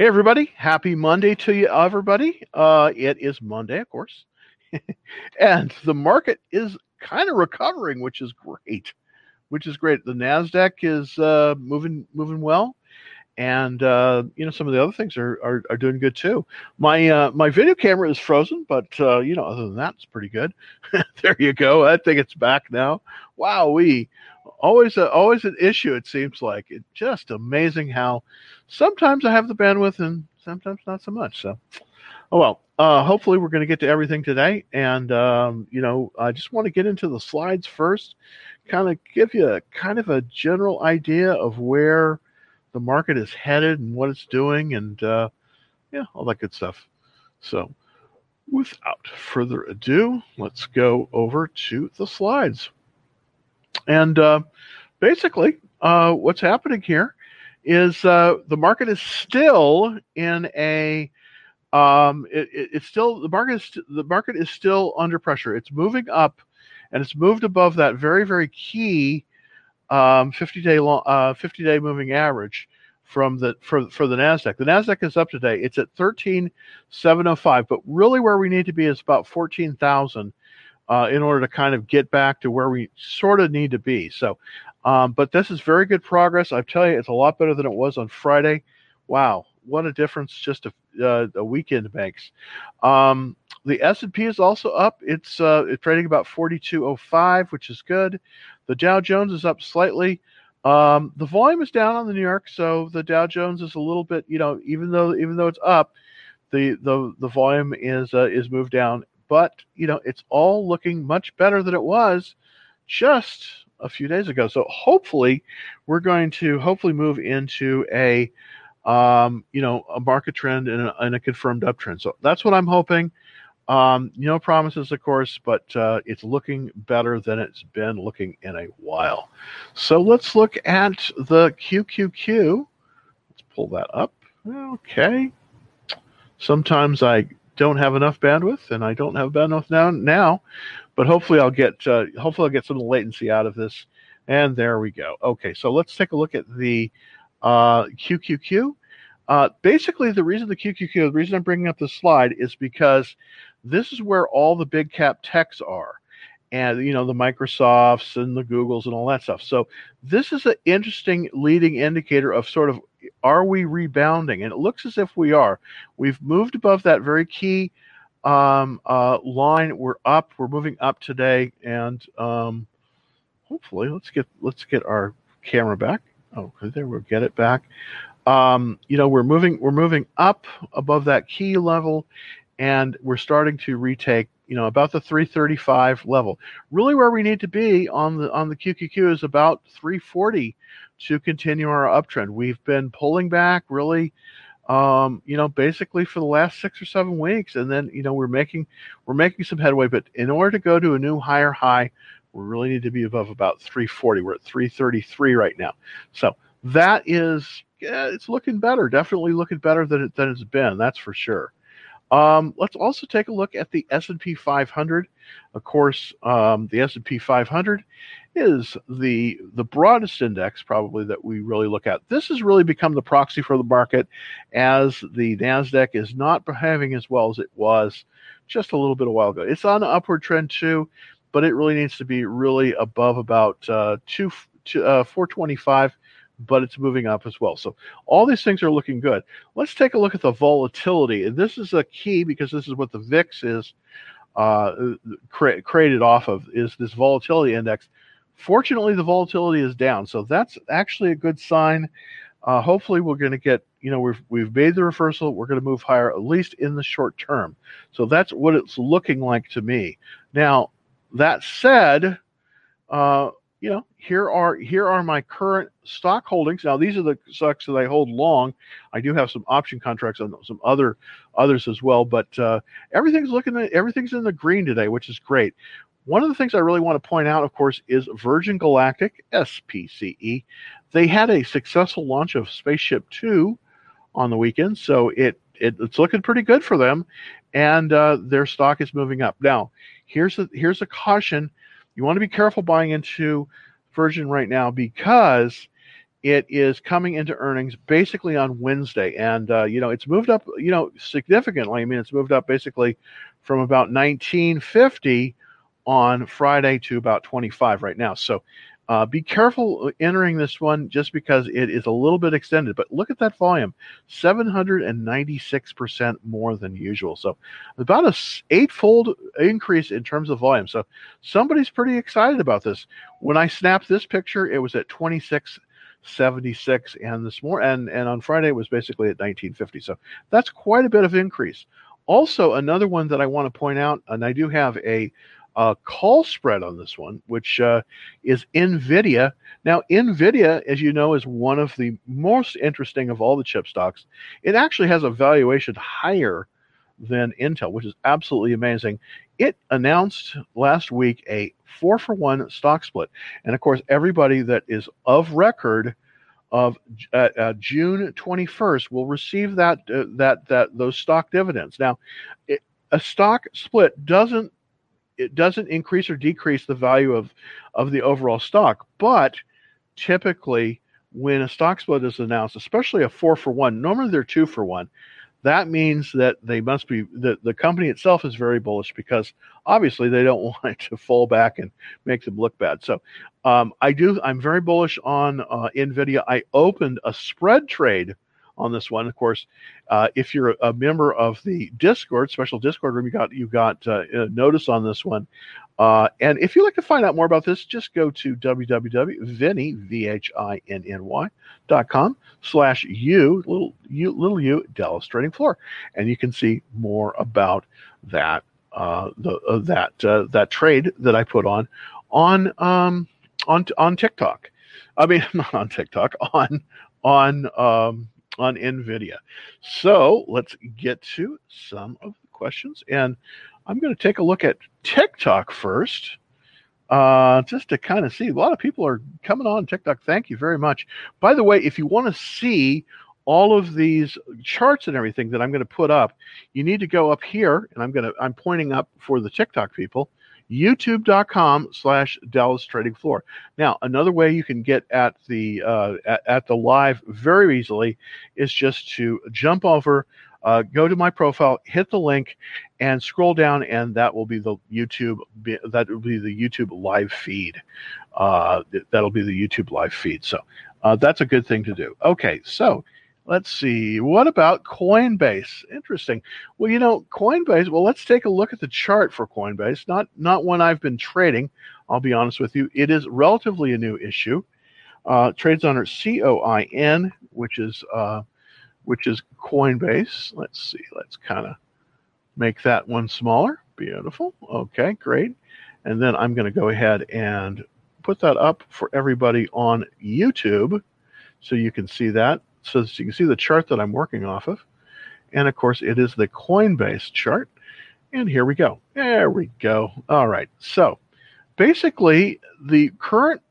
Hey, everybody. Happy Monday to you, everybody. Uh, it is Monday, of course. and the market is kind of recovering, which is great. Which is great. The Nasdaq is uh, moving moving well, and uh, you know some of the other things are are, are doing good too. My uh, my video camera is frozen, but uh, you know other than that, it's pretty good. there you go. I think it's back now. Wow, we always a, always an issue. It seems like it's just amazing how sometimes I have the bandwidth and sometimes not so much. So, oh well. Uh, hopefully, we're going to get to everything today, and um, you know, I just want to get into the slides first, kind of give you a kind of a general idea of where the market is headed and what it's doing, and uh, yeah, all that good stuff. So, without further ado, let's go over to the slides. And uh, basically, uh, what's happening here is uh, the market is still in a um, it, it, it's still the market is the market is still under pressure. It's moving up, and it's moved above that very very key um, 50 day long uh, 50 day moving average from the for for the Nasdaq. The Nasdaq is up today. It's at 13,705, but really where we need to be is about 14,000 uh, in order to kind of get back to where we sort of need to be. So, um, but this is very good progress. I tell you, it's a lot better than it was on Friday. Wow, what a difference just a, uh, a weekend makes. Um, the S&P is also up. It's uh, it's trading about 42.05, which is good. The Dow Jones is up slightly. Um, the volume is down on the New York, so the Dow Jones is a little bit, you know, even though even though it's up, the the the volume is uh, is moved down but you know it's all looking much better than it was just a few days ago. So hopefully, we're going to hopefully move into a um, you know a market trend and a, and a, confirmed uptrend. So that's what I'm hoping. Um, no promises, of course, but uh, it's looking better than it's been looking in a while. So let's look at the QQQ. Let's pull that up. Okay. Sometimes I don't have enough bandwidth, and I don't have bandwidth now. Now, but hopefully I'll get uh, hopefully I'll get some latency out of this. And there we go. Okay, so let's take a look at the uh, QQQ. Uh, basically, the reason the QQQ, the reason I'm bringing up this slide is because this is where all the big cap techs are and you know the microsofts and the googles and all that stuff so this is an interesting leading indicator of sort of are we rebounding? And it looks as if we are. We've moved above that very key um, uh, line. We're up. We're moving up today. And um, hopefully let's get let's get our camera back. Oh there we'll get it back. Um, you know we're moving we're moving up above that key level and we're starting to retake you know about the 335 level. Really where we need to be on the on the qqq is about 340 to continue our uptrend. We've been pulling back really um, you know basically for the last six or seven weeks and then you know we're making we're making some headway but in order to go to a new higher high we really need to be above about 340 we're at 333 right now. So that is yeah, it's looking better definitely looking better than it than it's been that's for sure um, let's also take a look at the S&P 500. Of course, um, the S&P 500 is the the broadest index probably that we really look at. This has really become the proxy for the market, as the Nasdaq is not behaving as well as it was just a little bit a while ago. It's on an upward trend too, but it really needs to be really above about uh, two, two uh, 425 but it's moving up as well. So all these things are looking good. Let's take a look at the volatility. And this is a key because this is what the VIX is uh, cre- created off of is this volatility index. Fortunately, the volatility is down. So that's actually a good sign. Uh, hopefully, we're going to get, you know, we've, we've made the reversal. We're going to move higher, at least in the short term. So that's what it's looking like to me. Now, that said, uh, you know, here are here are my current stock holdings. Now these are the stocks that I hold long. I do have some option contracts on some other others as well, but uh, everything's looking everything's in the green today, which is great. One of the things I really want to point out, of course, is Virgin Galactic (SPCE). They had a successful launch of Spaceship Two on the weekend, so it, it it's looking pretty good for them, and uh, their stock is moving up. Now, here's a here's a caution you want to be careful buying into Virgin right now because it is coming into earnings basically on Wednesday, and uh, you know it's moved up, you know, significantly. I mean, it's moved up basically from about 1950 on Friday to about 25 right now. So uh, be careful entering this one just because it is a little bit extended. But look at that volume 796% more than usual. So about a eightfold increase in terms of volume. So somebody's pretty excited about this. When I snapped this picture, it was at 2676 and this more and, and on Friday it was basically at 1950. So that's quite a bit of increase. Also, another one that I want to point out, and I do have a uh, call spread on this one, which uh, is NVIDIA. Now, NVIDIA, as you know, is one of the most interesting of all the chip stocks. It actually has a valuation higher than Intel, which is absolutely amazing. It announced last week a four for one stock split. And of course, everybody that is of record of uh, uh, June 21st will receive that uh, that that those stock dividends. Now, it, a stock split doesn't it doesn't increase or decrease the value of of the overall stock, but typically when a stock split is announced, especially a four for one, normally they're two for one. That means that they must be the, the company itself is very bullish because obviously they don't want it to fall back and make them look bad. So um, I do I'm very bullish on uh, Nvidia. I opened a spread trade on this one. Of course, uh, if you're a member of the Discord, special Discord room, you got you got uh, notice on this one. Uh, and if you'd like to find out more about this, just go to www.vinny, V-H-I-N-N-Y, dot com slash u, little u, little u, Dallas Trading Floor. And you can see more about that, uh, the, uh, that, uh, that trade that I put on, on, um, on, on TikTok. I mean, not on TikTok, on, on, um, on NVIDIA. So let's get to some of the questions. And I'm going to take a look at TikTok first, uh, just to kind of see. A lot of people are coming on TikTok. Thank you very much. By the way, if you want to see all of these charts and everything that I'm going to put up, you need to go up here, and I'm going to I'm pointing up for the TikTok people youtube.com slash dallas trading floor. Now another way you can get at the uh, at, at, the live very easily is just to jump over uh, go to my profile hit the link and scroll down and that will be the youtube that will be the youtube live feed. Uh, that'll be the youtube live feed. So uh, that's a good thing to do. Okay so Let's see. What about Coinbase? Interesting. Well, you know, Coinbase. Well, let's take a look at the chart for Coinbase. Not not one I've been trading. I'll be honest with you. It is relatively a new issue. Uh, trades under COIN, which is uh, which is Coinbase. Let's see. Let's kind of make that one smaller. Beautiful. Okay, great. And then I'm going to go ahead and put that up for everybody on YouTube so you can see that so as you can see the chart that I'm working off of. And of course, it is the Coinbase chart. And here we go. There we go. All right. So basically, the current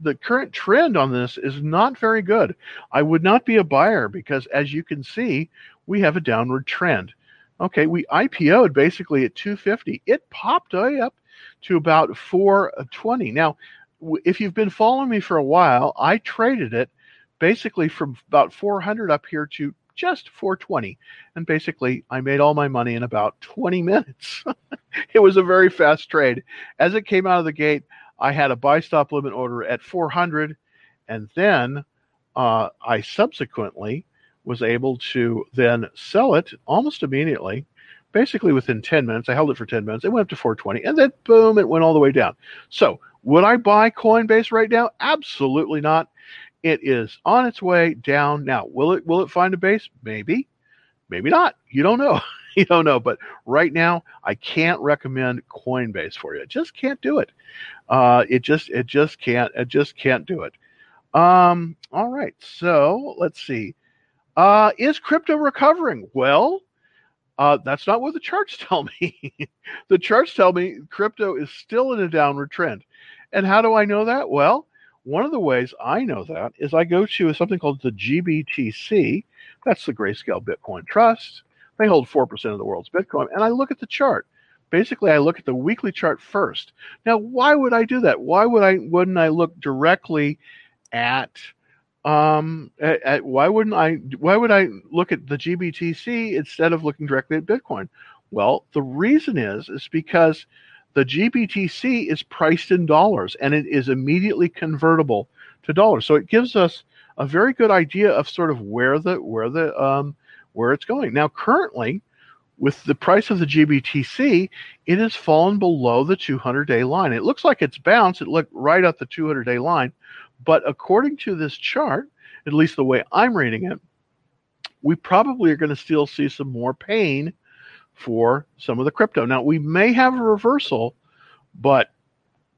the current trend on this is not very good. I would not be a buyer because, as you can see, we have a downward trend. Okay, we IPO'd basically at 250. It popped up to about 420. Now, if you've been following me for a while, I traded it basically from about 400 up here to just 420 and basically i made all my money in about 20 minutes. It was a very fast trade. As it came out of the gate i had a buy stop limit order at 400 and then uh, i subsequently was able to then sell it almost immediately basically within 10 minutes. I held it for 10 minutes. It went up to 420 and then boom it went all the way down. So would i buy coinbase right now? Absolutely not it is on its way down now. Will it will it find a base? Maybe, maybe not. You don't know. you don't know. But right now, I can't recommend Coinbase for you. It just can't do it. Uh, it just it just can't it just can't do it. Um, all right. So let's see. Uh, is crypto recovering? Well, uh, that's not what the charts tell me. the charts tell me crypto is still in a downward trend. And how do I know that? Well, one of the ways I know that is I go to something called the GBTC. That's the Grayscale Bitcoin Trust. They hold 4% of the world's Bitcoin. And I look at the chart. Basically, I look at the weekly chart first. Now, why would I do that? Why would I wouldn't I look directly at um, at, at, why wouldn't I? Why would I look at the GBTC instead of looking directly at Bitcoin? Well, the reason is is because the GBTC is priced in dollars and it is immediately convertible to dollars. So it gives us a very good idea of sort of where the where the um, where it's going. Now, currently, with the price of the GBTC, it has fallen below the 200-day line. It looks like it's bounced. It looked right at the 200-day line, but according to this chart, at least the way I'm reading it, we probably are going to still see some more pain for some of the crypto. Now, we may have a reversal, but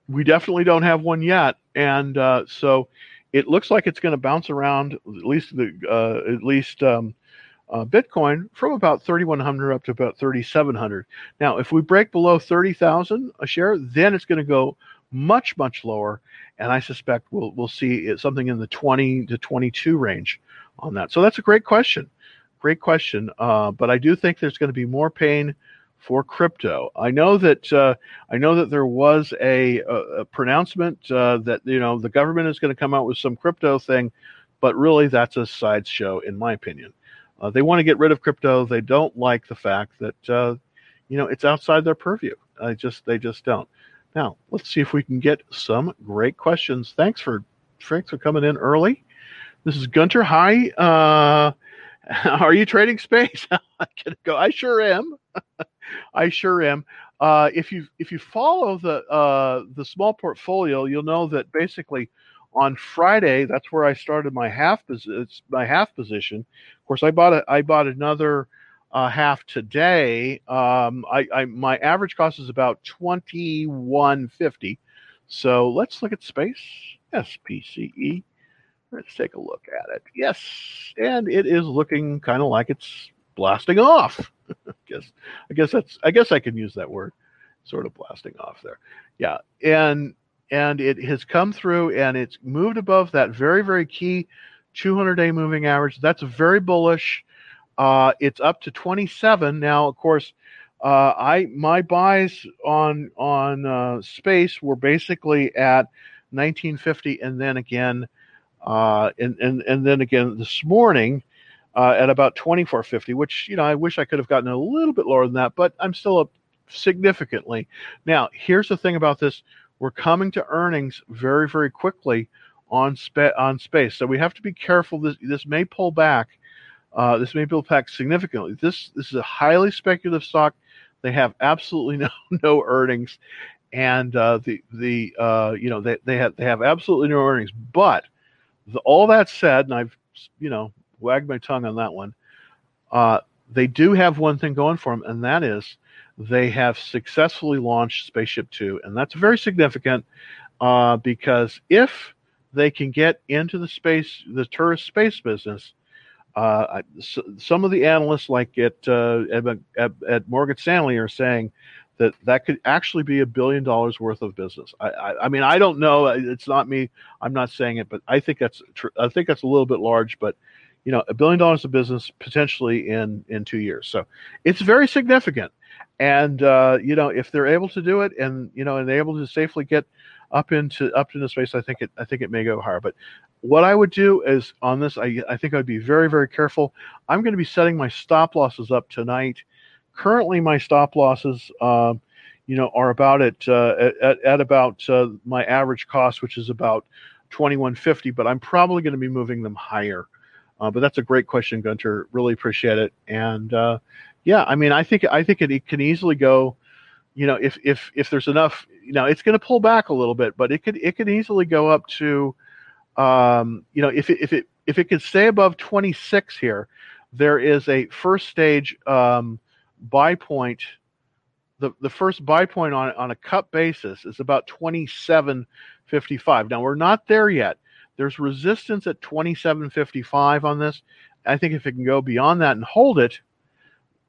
we definitely don't have one yet. And uh, so it looks like it's going to bounce around at least the uh, at least um, uh, Bitcoin from about 3,100 up to about 3,700. Now, if we break below 30,000 a share, then it's going to go much much lower, and I suspect we'll we'll see something in the 20 to 22 range on that. So that's a great question great question. Uh, but I do think there's going to be more pain for crypto. I know that uh, I know that there was a, a, a pronouncement uh, that you know the government is going to come out with some crypto thing, but really that's a sideshow in my opinion. Uh, they want to get rid of crypto. They don't like the fact that uh, you know it's outside their purview. I just they just don't. Now let's see if we can get some great questions. Thanks for thanks for coming in early. This is Gunter. Hi. Are you trading space? I can go. I sure am. I sure am. Uh, if you if you follow the uh, the small portfolio, you'll know that basically on Friday that's where I started my half my half position. Of course, I bought a, I bought another uh, half today. Um, I, I my average cost is about twenty one fifty. So let's look at space. SPCE. Let's take a look at it. Yes, and it is looking kind of like it's blasting off. I guess I guess that's I guess I can use that word, sort of blasting off there. Yeah, and and it has come through and it's moved above that very very key 200 day moving average. That's very bullish. Uh, it's up to 27 now. Of course, uh, I my buys on on uh, space were basically at 1950 and then again uh, and, and, and then again this morning uh, at about 2450, which, you know, I wish I could have gotten a little bit lower than that, but I'm still up significantly. Now, here's the thing about this. We're coming to earnings very, very quickly on spa- on space. So we have to be careful. This this may pull back. Uh, this may pull back significantly. This this is a highly speculative stock. They have absolutely no no earnings, and uh, the the uh, you know they they have they have absolutely no earnings. But all that said, and I've you know wagged my tongue on that one. Uh, they do have one thing going for them, and that is they have successfully launched Spaceship Two, and that's very significant uh, because if they can get into the space, the tourist space business, uh, some of the analysts, like at, uh, at, at Morgan Stanley, are saying that that could actually be a billion dollars worth of business. I, I, I, mean, I don't know. It's not me. I'm not saying it, but I think that's tr- I think that's a little bit large. But you know, a billion dollars of business potentially in in two years. So it's very significant. And uh, you know, if they're able to do it, and you know, and they're able to safely get up into up into space, I think it I think it may go higher. But what I would do is on this, I I think I'd be very very careful. I'm going to be setting my stop losses up tonight currently my stop losses uh, you know are about at, uh, at, at about uh, my average cost which is about 2150 but i'm probably going to be moving them higher. Uh, but that's a great question gunter. Really appreciate it. And uh, yeah i mean i think i think it, it, can easily go you know if if if there's enough you know it's going to pull back a little bit but it could it could easily go up to um, you know if it if it if it could stay above 26 here there is a first stage um, buy point the, the first buy point on on a cup basis is about 27.55 now we're not there yet. There's resistance at 27.55 on this. I think if it can go beyond that and hold it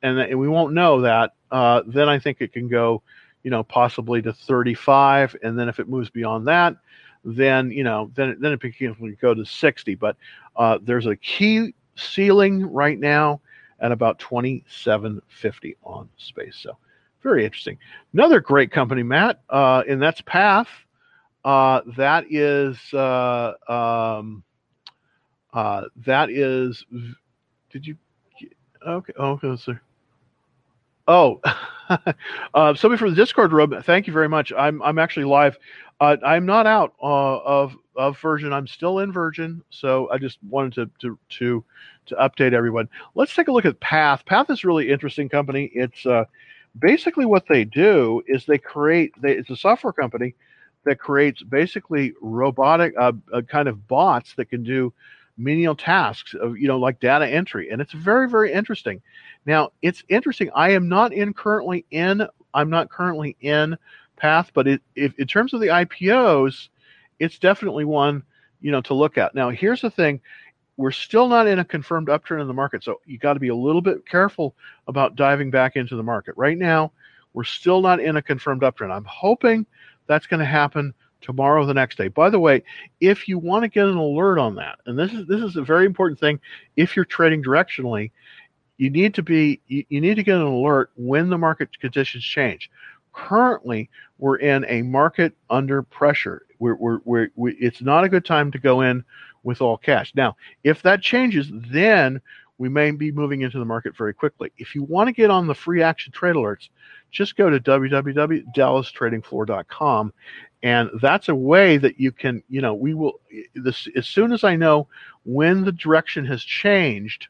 and, and we won't know that uh, then i think it can go you know possibly to 35 and then if it moves beyond that then you know then then it can go to 60 but uh, there's a key ceiling right now at about 2750 on space. So very interesting. Another great company, Matt, uh, and that's Path. Uh, that is uh, um, Uh, that is, did you? Okay. Oh, okay. Sir. Oh, uh, somebody from the Discord room. Thank you very much. I'm I'm actually live. Uh, I'm not out uh, of of Virgin. I'm still in Virgin, So I just wanted to to to to update everyone. Let's take a look at Path. Path is really interesting company. It's uh, basically what they do is they create. They, it's a software company that creates basically robotic uh, uh, kind of bots that can do menial tasks of you know like data entry and it's very very interesting now it's interesting i am not in currently in i'm not currently in path but it, if, in terms of the ipos it's definitely one you know to look at. Now here's the thing. We're still not in a confirmed uptrend in the market so you got to be a little bit careful about diving back into the market. Right now we're still not in a confirmed uptrend. I'm hoping that's going to happen tomorrow the next day. By the way if you want to get an alert on that and this is this is a very important thing if you're trading directionally you need to be you, you need to get an alert when the market conditions change currently we're in a market under pressure. We're, we're, we're, we, it's not a good time to go in with all cash. Now if that changes then we may be moving into the market very quickly. If you want to get on the free action trade alerts just go to www.dallastradingfloor.com and that's a way that you can you know we will this as soon as i know when the direction has changed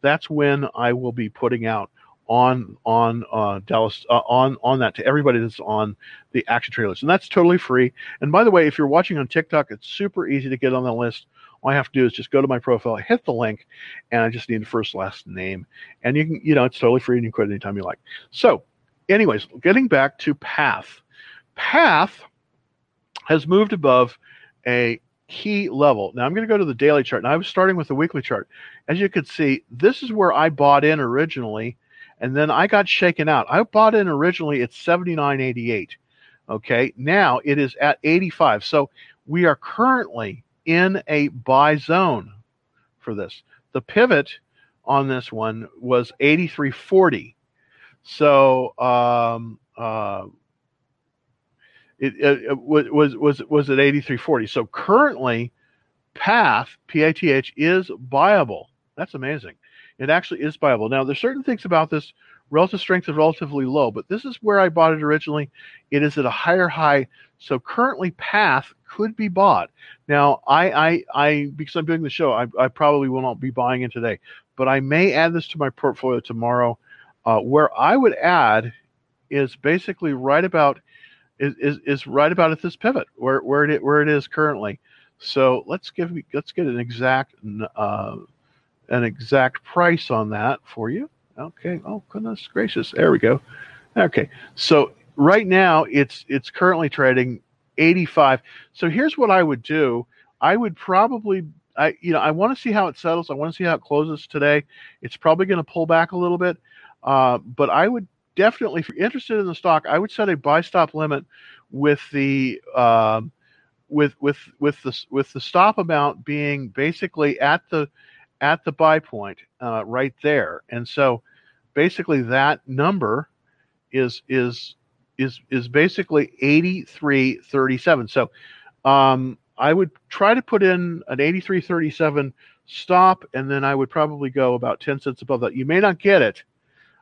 that's when i will be putting out on on uh, dallas uh, on on that to everybody that's on the action trailers and that's totally free and by the way if you're watching on tiktok it's super easy to get on the list all i have to do is just go to my profile hit the link and i just need the first last name and you can you know it's totally free and you can quit anytime you like so anyways getting back to path path has moved above a key level. Now I'm going to go to the daily chart. Now I was starting with the weekly chart. As you can see, this is where I bought in originally, and then I got shaken out. I bought in originally at 79.88. Okay, now it is at 85. So we are currently in a buy zone for this. The pivot on this one was 83.40. So um, uh, it, it, was was was at 83.40. So currently, Path PATH is buyable. That's amazing. It actually is buyable. Now there's certain things about this. Relative strength is relatively low, but this is where I bought it originally. It is at a higher high. So currently, Path could be bought. Now, I, I, I because I'm doing the show, I, I probably will not be buying it today, but I may add this to my portfolio tomorrow. Uh, where I would add is basically right about is, is, is right about at this pivot where where it where it is currently. So let's give let's get an exact uh, an exact price on that for you. Okay. Oh goodness gracious. There we go. Okay. So right now it's it's currently trading 85. So here's what I would do. I would probably I you know I want to see how it settles. I want to see how it closes today. It's probably going to pull back a little bit, uh, but I would definitely, if you're interested in the stock, I would set a buy stop limit with the um, with with with the with the stop amount being basically at the at the buy point uh, right there, and so basically that number is is is is basically 83.37. So um, I would try to put in an 83.37 stop, and then I would probably go about 10 cents above that. You may not get it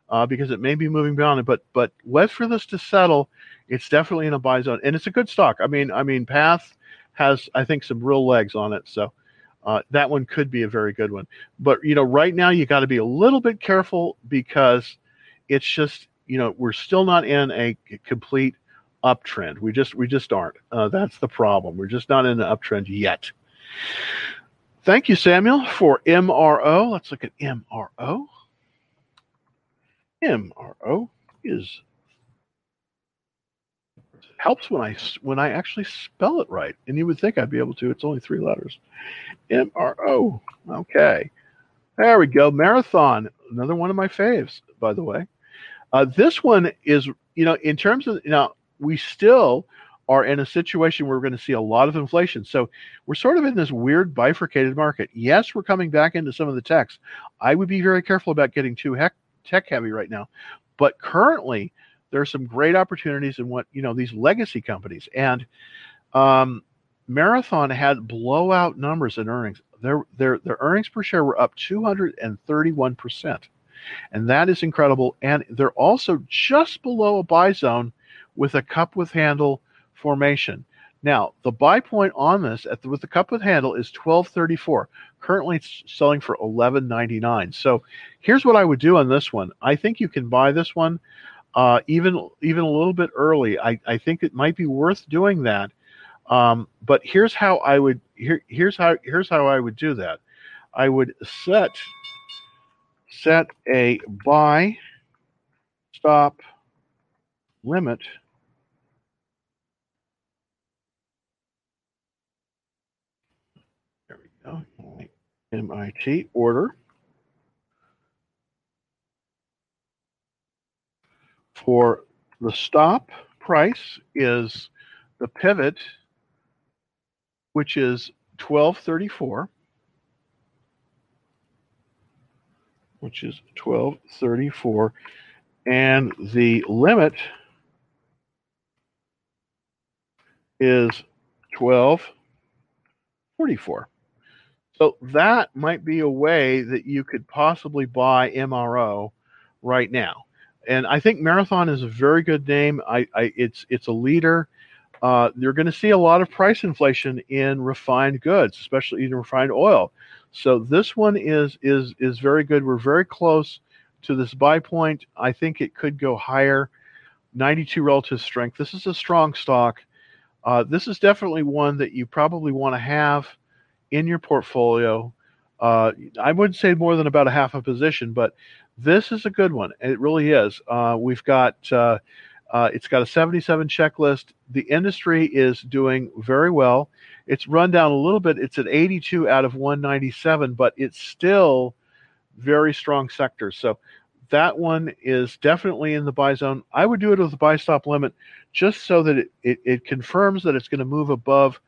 uh, because it may be moving beyond it. But but wait for this to settle. It's definitely in a buy zone, and it's a good stock. I mean, I mean, Path has I think some real legs on it, so uh, that one could be a very good one. But you know, right now you got to be a little bit careful because it's just you know we're still not in a complete uptrend. We just we just aren't. Uh, that's the problem. We're just not in an uptrend yet. Thank you, Samuel, for MRO. Let's look at MRO. MRO is helps when I when I actually spell it right, and you would think I'd be able to. It's only three letters. MRO. Okay, there we go. Marathon, another one of my faves, by the way. Uh, this one is, you know, in terms of, you know, we still are in a situation where we're going to see a lot of inflation. So we're sort of in this weird bifurcated market. Yes, we're coming back into some of the techs. I would be very careful about getting too tech heavy right now. But currently, there are some great opportunities in what you know these legacy companies and um, Marathon had blowout numbers in earnings. their their their earnings per share were up 231 percent, and that is incredible. And they're also just below a buy zone with a cup with handle formation. Now, the buy point on this the, with the cup with handle is 1234. Currently it's selling for 1199. So here's what I would do on this one. I think you can buy this one uh, even even a little bit early. I, I think it might be worth doing that. Um, but here's how I would here, here's how here's how I would do that. I would set set a buy stop limit there we go MIT order for the stop price is the pivot, which is 1234, which is 1234, and the limit is 1244. So that might be a way that you could possibly buy MRO right now. And I think Marathon is a very good name. I, I it's it's a leader. Uh, you're going to see a lot of price inflation in refined goods, especially in refined oil. So this one is is is very good. We're very close to this buy point. I think it could go higher. 92 relative strength. This is a strong stock. Uh, this is definitely one that you probably want to have in your portfolio. Uh, I wouldn't say more than about a half a position, but this is a good one. It really is. Uh, we've got uh, uh it's got a 77 checklist. The industry is doing very well. It's run down a little bit. It's at 82 out of 197, but it's still very strong sector. So that one is definitely in the buy zone. I would do it with a buy stop limit just so that it, it, it confirms that it's going to move above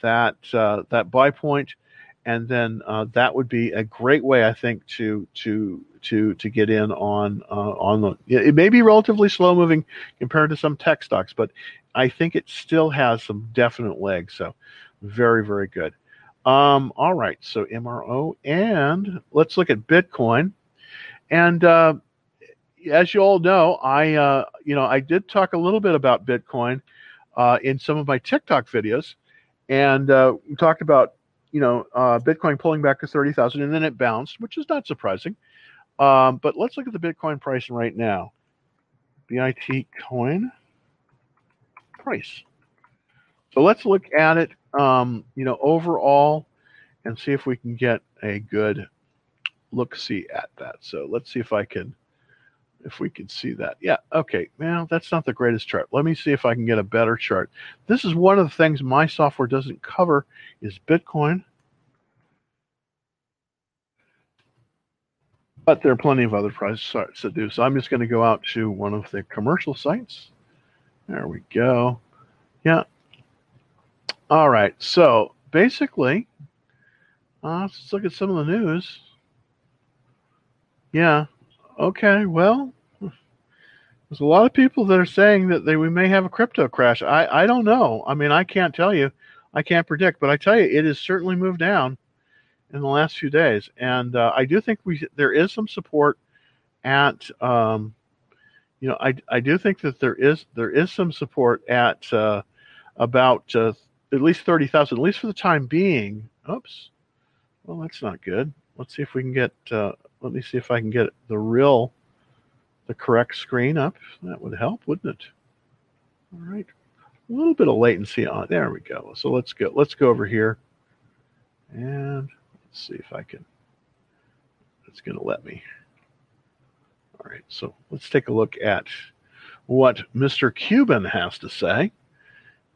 that uh, that buy point, and then uh, that would be a great way, I think, to to to to get in on uh, on the. It may be relatively slow moving compared to some tech stocks, but I think it still has some definite legs. So very very good. Um, all right, so MRO, and let's look at Bitcoin. And uh, as you all know, I uh, you know I did talk a little bit about Bitcoin uh, in some of my TikTok videos and uh, we talked about you know uh, Bitcoin pulling back to thirty thousand, and then it bounced, which is not surprising. Um, but let's look at the Bitcoin price right now. BIT coin price. So let's look at it, um, you know, overall, and see if we can get a good look see at that. So let's see if I can if we can see that. Yeah, okay. Well, that's not the greatest chart. Let me see if I can get a better chart. This is one of the things my software doesn't cover is Bitcoin. But there are plenty of other price sites that do. So I'm just going to go out to one of the commercial sites. There we go. Yeah. All right. So basically, uh, let's look at some of the news. Yeah, Okay, well, there's a lot of people that are saying that they, we may have a crypto crash. I, I don't know. I mean, I can't tell you. I can't predict, but I tell you, it has certainly moved down in the last few days, and uh, I do think we there is some support at. Um, you know, I, I do think that there is there is some support at uh, about uh, at least thirty thousand, at least for the time being. Oops, well that's not good. Let's see if we can get uh, let me see if I can get the real, the correct screen up. That would help, wouldn't it? All right. A little bit of latency on. There we go. So let's go. Let's go over here, and let's see if I can. It's going to let me. All right. So let's take a look at what Mr. Cuban has to say.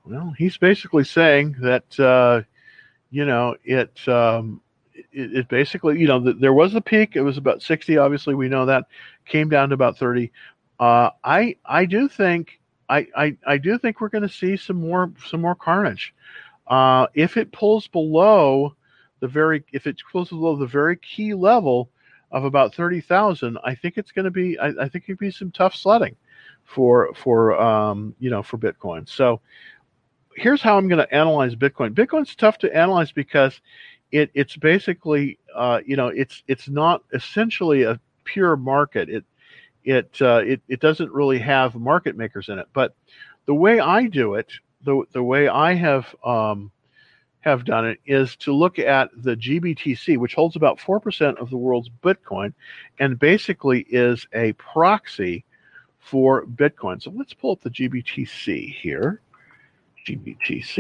Well, he's basically saying that uh, you know it um, it, basically, you know, the, there was a peak. It was about 60. Obviously, we know that came down to about 30. Uh, I I do think I I, I do think we're going to see some more some more carnage. Uh, if it pulls below the very if it pulls below the very key level of about 30,000, I think it's going to be I, I think it'd be some tough sledding for for um, you know for Bitcoin. So here's how I'm going to analyze Bitcoin. Bitcoin's tough to analyze because it it's basically uh, you know it's it's not essentially a pure market. It it uh, it it doesn't really have market makers in it. But the way I do it, the the way I have um, have done it is to look at the GBTC, which holds about four percent of the world's Bitcoin, and basically is a proxy for Bitcoin. So let's pull up the GBTC here. GBTC.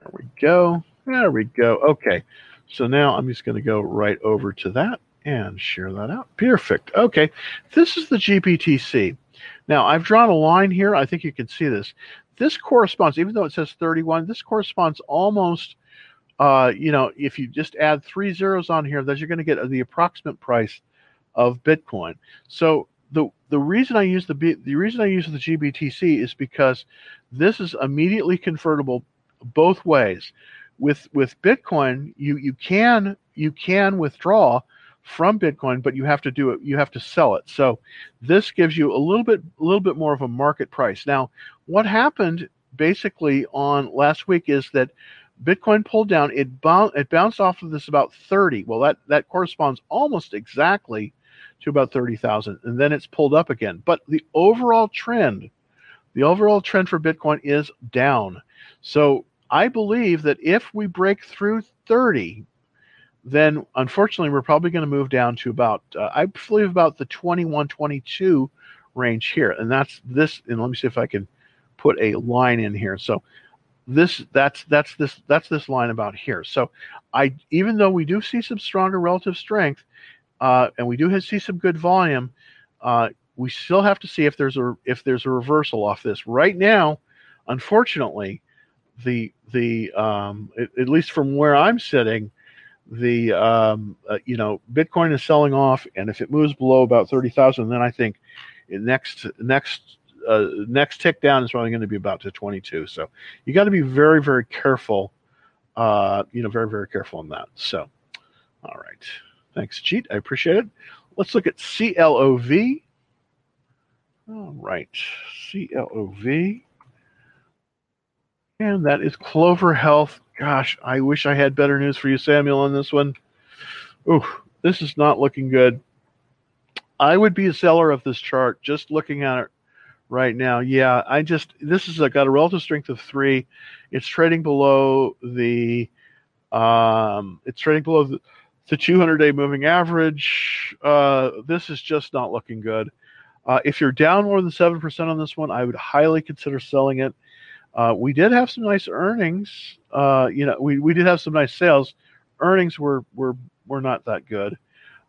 There we go. There we go. Okay. So now I'm just going to go right over to that and share that out. Perfect. Okay. This is the GBTC. Now I've drawn a line here. I think you can see this. This corresponds, even though it says 31, this corresponds almost, uh, you know, if you just add three zeros on here, that you're going to get the approximate price of Bitcoin. So the the reason I use the the reason I use the GBTC is because this is immediately convertible both ways. With with Bitcoin, you you can you can withdraw from Bitcoin, but you have to do it. You have to sell it. So this gives you a little bit a little bit more of a market price. Now, what happened basically on last week is that Bitcoin pulled down. It bounced it bounced off of this about 30. Well, that that corresponds almost exactly to about 30,000 and then it's pulled up again. But the overall trend the overall trend for Bitcoin is down. So I believe that if we break through 30, then unfortunately we're probably going to move down to about, uh, I believe about the 21, 22 range here. And that's this, and let me see if I can put a line in here. So this that's that's this that's this line about here so i even though we do see some stronger relative strength uh, and we do see some good volume uh, we still have to see if there's a if there's a reversal off this. Right now, unfortunately, the the um, at, at least from where I'm sitting, the um, uh, you know Bitcoin is selling off, and if it moves below about thirty thousand, then I think next next uh, next tick down is probably going to be about to 22. So you got to be very very careful. Uh, you know, very very careful on that. So, all right, thanks, cheat. I appreciate it. Let's look at CLOV. All right, CLOV. And that is Clover Health. Gosh, I wish I had better news for you, Samuel, on this one. Ooh, this is not looking good. I would be a seller of this chart just looking at it right now. Yeah, I just this is a, got a relative strength of three. It's trading below the um, it's trading below the, the 200 day moving average. Uh, this is just not looking good. Uh, if you're down more than 7% on this one, I would highly consider selling it. Uh, we did have some nice earnings. Uh, you know, we, we did have some nice sales. Earnings were were were not that good,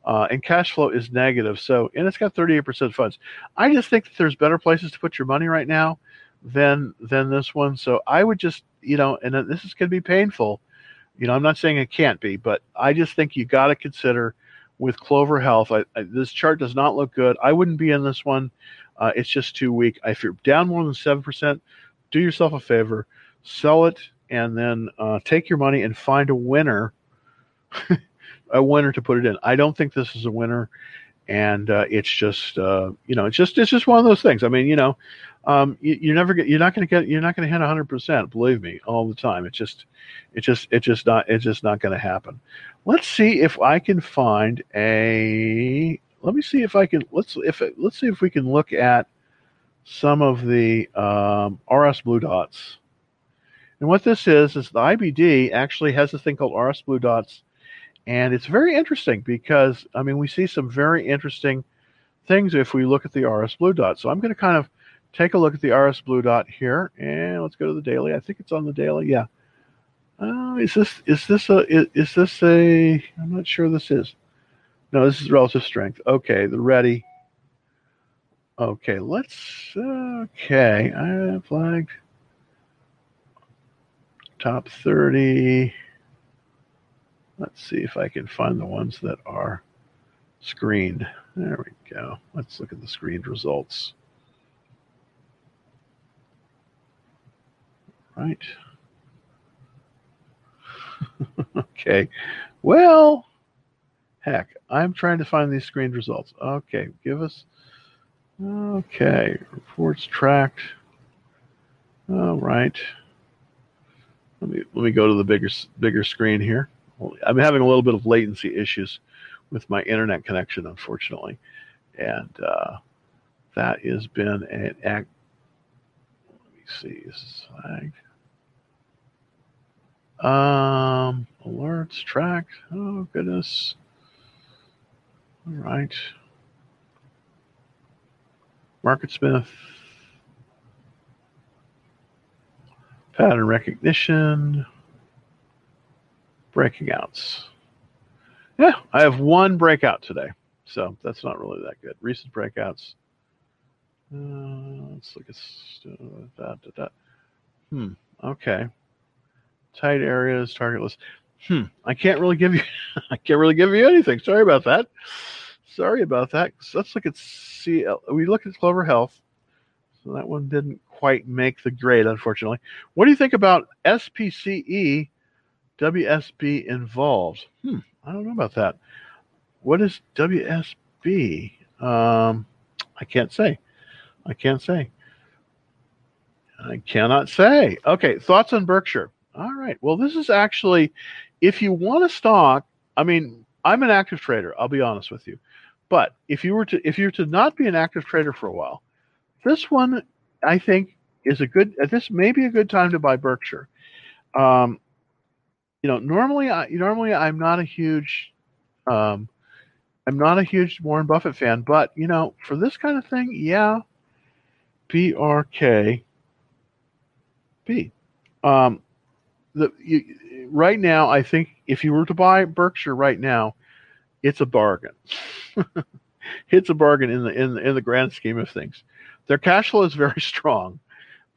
uh, and cash flow is negative. So, and it's got 38% funds. I just think that there's better places to put your money right now than than this one. So, I would just you know, and this is going to be painful. You know, I'm not saying it can't be, but I just think you got to consider with Clover Health. I, I, this chart does not look good. I wouldn't be in this one. Uh, it's just too weak. If you're down more than seven percent, do yourself a favor, sell it, and then uh, take your money and find a winner, a winner to put it in. I don't think this is a winner, and uh, it's just uh, you know it's just it's just one of those things. I mean you know. Um, you, you never get. You're not going to get. You're not going to hit 100. percent Believe me, all the time. It's just, it's just, it's just not. It's just not going to happen. Let's see if I can find a. Let me see if I can. Let's if let's see if we can look at some of the um, RS blue dots. And what this is is the IBD actually has this thing called RS blue dots, and it's very interesting because I mean we see some very interesting things if we look at the RS blue dot. So I'm going to kind of take a look at the RS blue dot here, and let's go to the daily. I think it's on the daily. Yeah, uh, is this is this a is, is this a? I'm not sure this is. No, this is relative strength. Okay, the ready. Okay, let's. Okay, I flagged top 30. Let's see if I can find the ones that are screened. There we go. Let's look at the screened results. Right. okay. Well, heck, I'm trying to find these screened results. Okay, give us. Okay, reports tracked. All right. Let me let me go to the bigger bigger screen here. I'm having a little bit of latency issues with my internet connection, unfortunately, and uh, that has been an act. Let me see. this Flag. Um, alerts tracked. Oh goodness. All right. MarketSmith. Pattern recognition. Breaking outs. Yeah, I have one breakout today. So that's not really that good. Recent breakouts. Uh, let's look at that, that, that. Hmm. Okay. Tight areas, target list. Hmm. I can't really give you. I can't really give you anything. Sorry about that. Sorry about that. Let's look at CL. We look at Clover Health. So that one didn't quite make the grade, unfortunately. What do you think about SPCE WSB involved? Hmm. I don't know about that. What is WSB? Um, I can't say. I can't say. I cannot say. Okay, thoughts on Berkshire. All right. Well, this is actually, if you want a stock, I mean, I'm an active trader. I'll be honest with you, but if you were to if you were to not be an active trader for a while, this one I think is a good. This may be a good time to buy Berkshire. Um, you know, normally I normally I'm not a huge, um, I'm not a huge Warren Buffett fan, but you know, for this kind of thing, yeah, BRK B. Um, the you, right now, I think if you were to buy Berkshire right now, it's a bargain. it's a bargain in the in the, in the grand scheme of things. Their cash flow is very strong.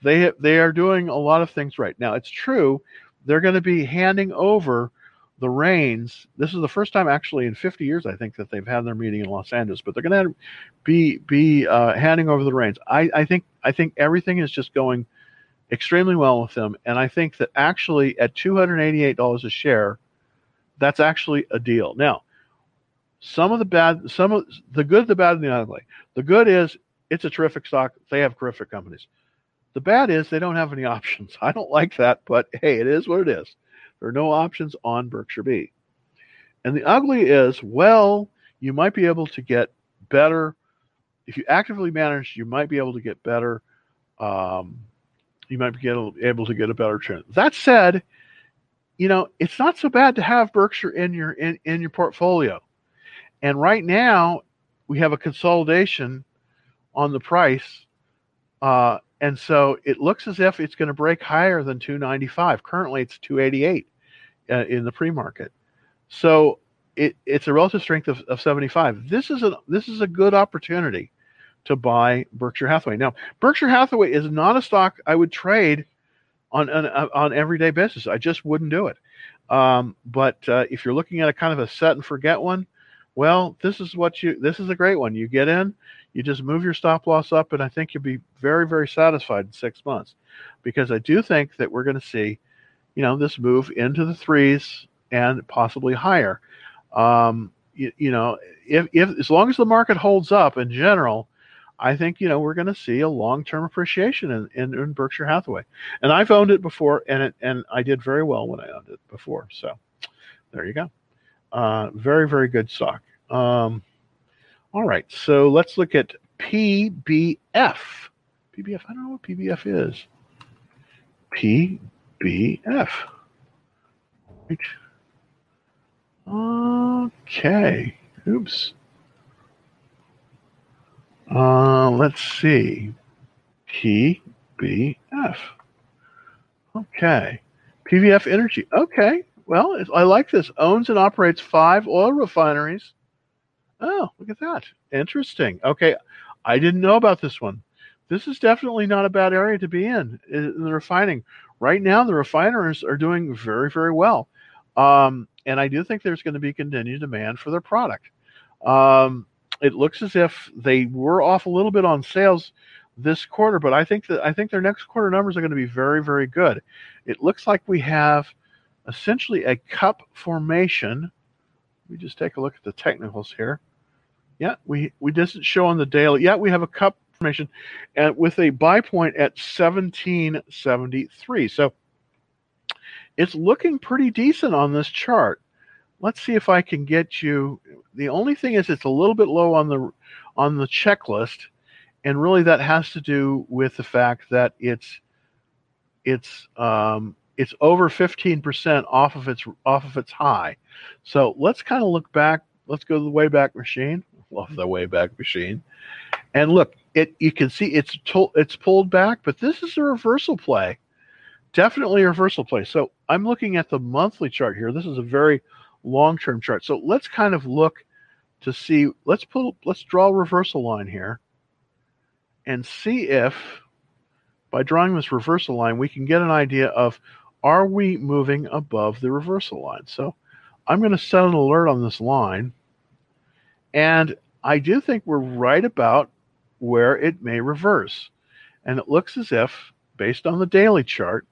They they are doing a lot of things right now. It's true. They're going to be handing over the reins. This is the first time actually in 50 years, I think, that they've had their meeting in Los Angeles. But they're going to be be uh, handing over the reins. I, I think I think everything is just going extremely well with them, and I think that actually at 288 dollars a share, that's actually a deal. Now, some of the bad, some of the good, the bad, and the ugly. The good is it's a terrific stock. They have terrific companies. The bad is they don't have any options. I don't like that, but hey, it is what it is. There are no options on Berkshire B. And the ugly is, well, you might be able to get better if you actively manage. You might be able to get better. Um, you might be able to get a better trend. That said, you know it's not so bad to have Berkshire in your in, in your portfolio. And right now, we have a consolidation on the price, uh, and so it looks as if it's going to break higher than 295. Currently, it's 288 uh, in the pre-market. So it, it's a relative strength of, of 75. This is a this is a good opportunity to buy Berkshire Hathaway. Now, Berkshire Hathaway is not a stock I would trade on on, on everyday basis. I just wouldn't do it. Um, but uh, if you're looking at a kind of a set and forget one, well, this is what you this is a great one. You get in, you just move your stop loss up, and I think you'll be very very satisfied in six months, because I do think that we're going to see, you know, this move into the threes and possibly higher. Um, you, you know, if, if as long as the market holds up in general, I think you know we're going to see a long-term appreciation in, in, in, Berkshire Hathaway, and I've owned it before, and it and I did very well when I owned it before. So there you go. Uh, very very good stock. Um, all right, so let's look at PBF. PBF. I don't know what PBF is. PBF. Okay. Oops. Uh, let's see. PBF. Okay. PBF Energy. Okay. Well, I like this. Owns and operates five oil refineries. Oh, look at that. Interesting. Okay. I didn't know about this one. This is definitely not a bad area to be in in the refining. Right now, the refiners are doing very, very well. Um, and I do think there's going to be continued demand for their product. Um, it looks as if they were off a little bit on sales this quarter, but I think that I think their next quarter numbers are going to be very, very good. It looks like we have essentially a cup formation. Let me just take a look at the technicals here. Yeah, we we doesn't show on the daily. Yeah, we have a cup formation, and with a buy point at 1773. So it's looking pretty decent on this chart. let's see if I can get you. The only thing is, it's a little bit low on the on the checklist, and really that has to do with the fact that it's it's um, it's over 15% off of its off of its high. So let's kind of look back. Let's go to the Wayback Machine. Love the Wayback Machine, and look. It you can see it's to, it's pulled back, but this is a reversal play. Definitely a reversal play. So I'm looking at the monthly chart here. This is a very long-term chart. So let's kind of look to see. Let's pull. Let's draw a reversal line here, and see if by drawing this reversal line we can get an idea of are we moving above the reversal line? So I'm going to set an alert on this line. And I do think we're right about where it may reverse. And it looks as if, based on the daily chart,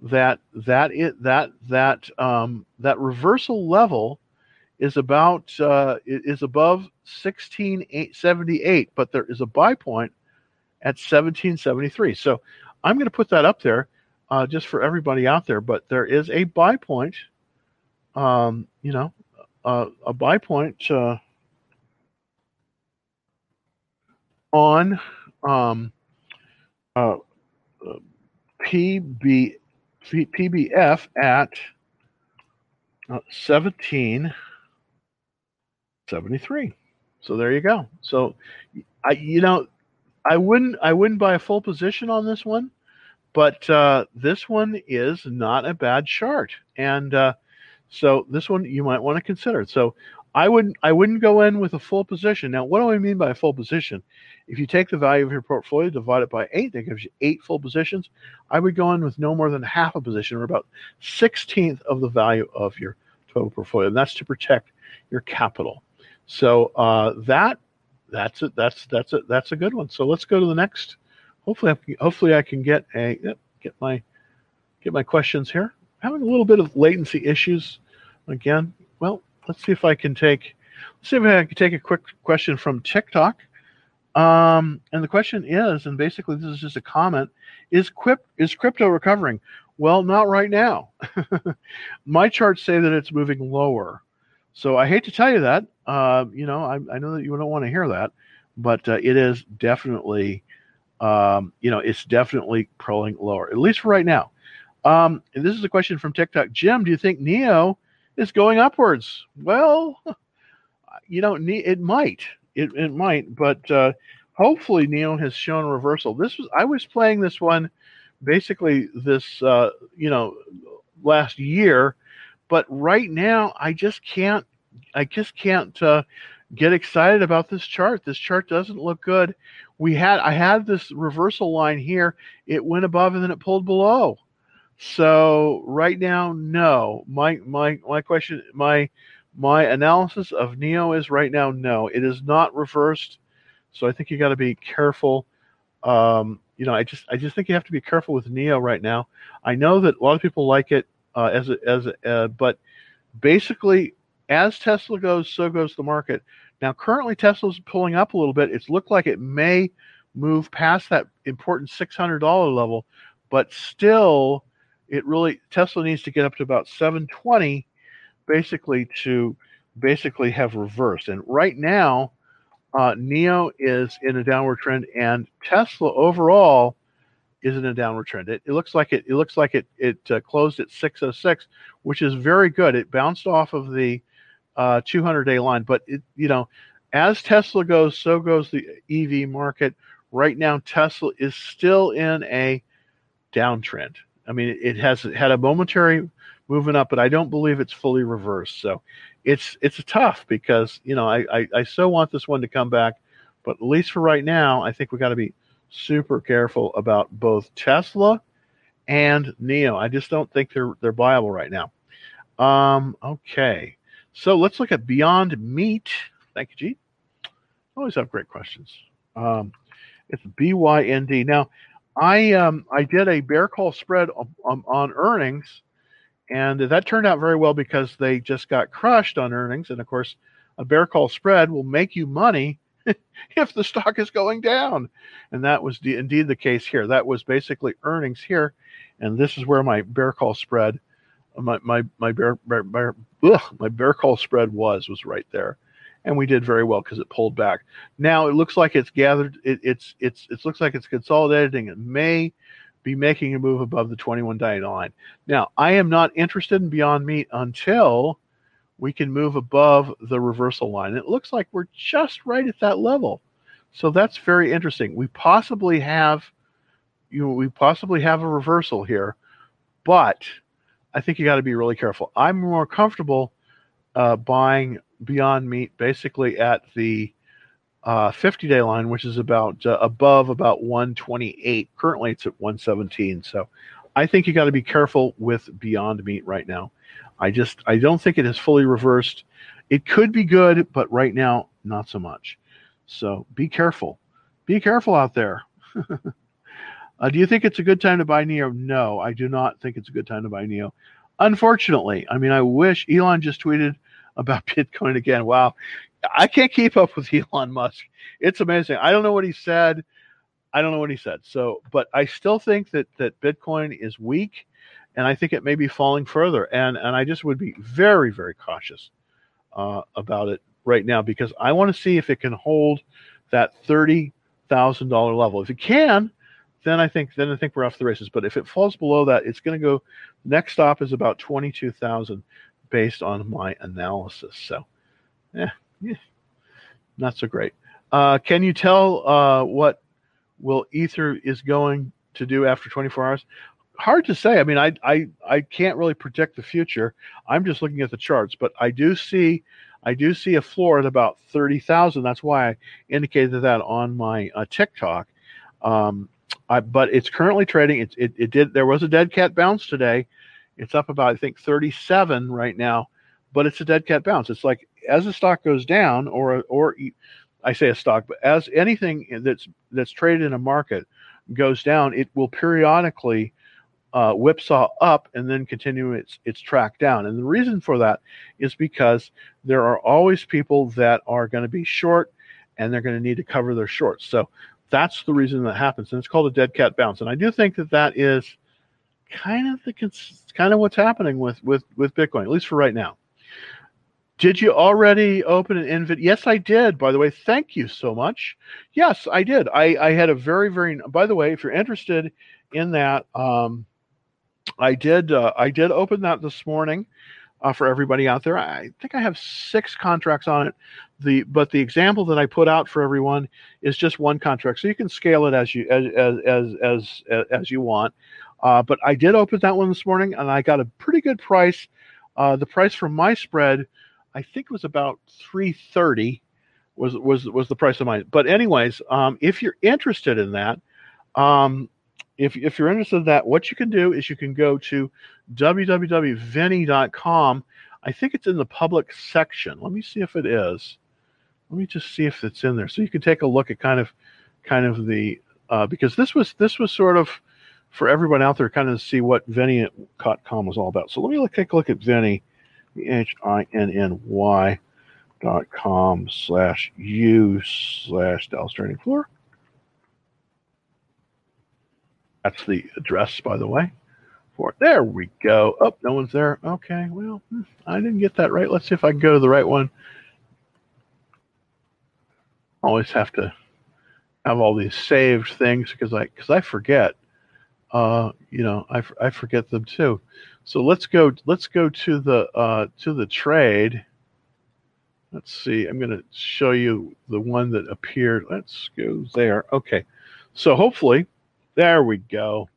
that that it that that um, that reversal level is about uh, is above 1678, but there is a buy point at 1773. So I'm going to put that up there uh, just for everybody out there. But there is a buy point, um, you know, uh, a buy point uh, on um, uh, PB, PBF at uh, 1773. So there you go. So I, you know, I wouldn't, I wouldn't buy a full position on this one but uh, this one is not a bad chart, and uh, so this one you might want to consider. So I wouldn't I wouldn't go in with a full position. Now, what do I mean by a full position? If you take the value of your portfolio, divide it by eight, that gives you eight full positions. I would go in with no more than half a position, or about sixteenth of the value of your total portfolio, and that's to protect your capital. So uh, that that's it. That's that's it. That's a good one. So let's go to the next hopefully, I, hopefully I can get a get my get my questions here. Having a little bit of latency issues again. Well, let's see if I can take let's see if I can take a quick question from TikTok. Um, and the question is, and basically this is just a comment: Is Quip is crypto recovering? Well, not right now. my charts say that it's moving lower. So I hate to tell you that. Uh, you know, I, I, know that you don't want to hear that, but uh, it is definitely um, you know, it's definitely pulling lower, at least for right now. Um, and this is a question from TikTok. Jim, do you think NIO is going upwards? Well, you know, it might. It, it might, but uh, hopefully NIO has shown reversal. This was I was playing this one basically this uh, you know last year, but right now I just can't I just can't uh, get excited about this chart. This chart doesn't look good. We had I had this reversal line here. It went above and then it pulled below. So right now, no. My my my question my my analysis of NIO is right now no. It is not reversed. So I think you got to be careful. Um, you know, I just I just think you have to be careful with NIO right now. I know that a lot of people like it uh, as a, as a, uh, but basically as Tesla goes, so goes the market. Now, currently, Tesla's pulling up a little bit. It's looked like it may move past that important $600 level, but still, it really Tesla needs to get up to about 720, basically to basically have reversed. And right now, uh, NIO is in a downward trend, and Tesla overall is in a downward trend. It, it looks like it. It looks like it. It uh, closed at 606, which is very good. It bounced off of the uh, 200 day line. But it, you know, as Tesla goes, so goes the EV market. Right now, Tesla is still in a downtrend. I mean, it has had a momentary moving up, but I don't believe it's fully reversed. So it's it's tough because you know I, I, I so want this one to come back, but at least for right now, I think we got to be super careful about both Tesla and NIO. I just don't think they're they're viable right now. Um, okay. So let's look at Beyond Meat. Thank you, G. Always have great questions. Um, it's BYND. Now, I um, I did a bear call spread on, on, earnings, and that turned out very well because they just got crushed on earnings. And of course, a bear call spread will make you money if the stock is going down, and that was the, indeed the case here. That was basically earnings here, and this is where my bear call spread my my my bear, bear, bear ugh, my bear call spread was was right there, and we did very well because it pulled back. Now it looks like it's gathered. It, it's it's it looks like it's consolidating. It may be making a move above the 21 day line. Now I am not interested in Beyond Meat until we can move above the reversal line. It looks like we're just right at that level. So that's very interesting. We possibly have you know, we possibly have a reversal here, but I think you got to be really careful. I'm more comfortable uh, buying Beyond Meat basically at the uh, 50 day line, which is about uh, above about 128. Currently, it's at 117. So I think you got to be careful with Beyond Meat right now. I just I don't think it has fully reversed. It could be good, but right now not so much. So be careful. Be careful out there. uh, do you think it's a good time to buy NIO? No, I do not think it's a good time to buy NIO. Unfortunately, I mean, I wish Elon just tweeted about Bitcoin again. Wow, I can't keep up with Elon Musk. It's amazing. I don't know what he said. I don't know what he said. So, but I still think that that Bitcoin is weak, and I think it may be falling further. And and I just would be very very cautious uh, about it right now because I want to see if it can hold that thirty thousand dollar level. If it can, then I think then I think we're off the races. But if it falls below that, it's going to go. Next stop is about twenty two thousand, based on my analysis. So, yeah, yeah not so great. Uh, can you tell uh, what will Ether is going to do after 24 hours? Hard to say. I mean, I, I I can't really predict the future. I'm just looking at the charts, but I do see I do see a floor at about 30,000. That's why I indicated that on my uh, TikTok. Um, I, but it's currently trading. It, it, it did. There was a dead cat bounce today. It's up about I think 37 right now, but it's a dead cat bounce. It's like as the stock goes down, or or I say a stock, but as anything that's that's traded in a market goes down, it will periodically uh, whipsaw up and then continue its its track down. And the reason for that is because there are always people that are going to be short, and they're going to need to cover their shorts. So that's the reason that happens, and it's called a dead cat bounce. And I do think that that is kind of the kind of what's happening with with with Bitcoin, at least for right now. Did you already open an invite? Yes, I did. By the way, thank you so much. Yes, I did. I, I had a very, very. By the way, if you're interested in that, um, I did. Uh, I did open that this morning uh, for everybody out there. I think I have six contracts on it. The but the example that I put out for everyone is just one contract, so you can scale it as you as as as as, as you want. Uh, but I did open that one this morning, and I got a pretty good price. Uh, the price from my spread I think was about 330 was was was the price of mine. But anyways, um, if you're interested in that, um, if if you're interested in that, what you can do is you can go to www.vhinny.com. I think it's in the public section. Let me see if it is. Let me just see if it's in there, so you can take a look at kind of kind of the uh, because this was this was sort of for everyone out there kind of see what Vhinny.com was all about. So let me look, take a look at Vhinny H-I-N-N-Y dot com slash U slash Dallas Training Floor. That's the address, by the way. For there we go. Oh, no one's there. Okay, well, hmm, I didn't get that right. Let's see if I can go to the right one. Always have to have all these saved things because I because I forget. Uh, you know, I, I forget them too. So let's go. Let's go to the uh, to the trade. Let's see. I'm going to show you the one that appeared. Let's go there. Okay. So hopefully, there we go.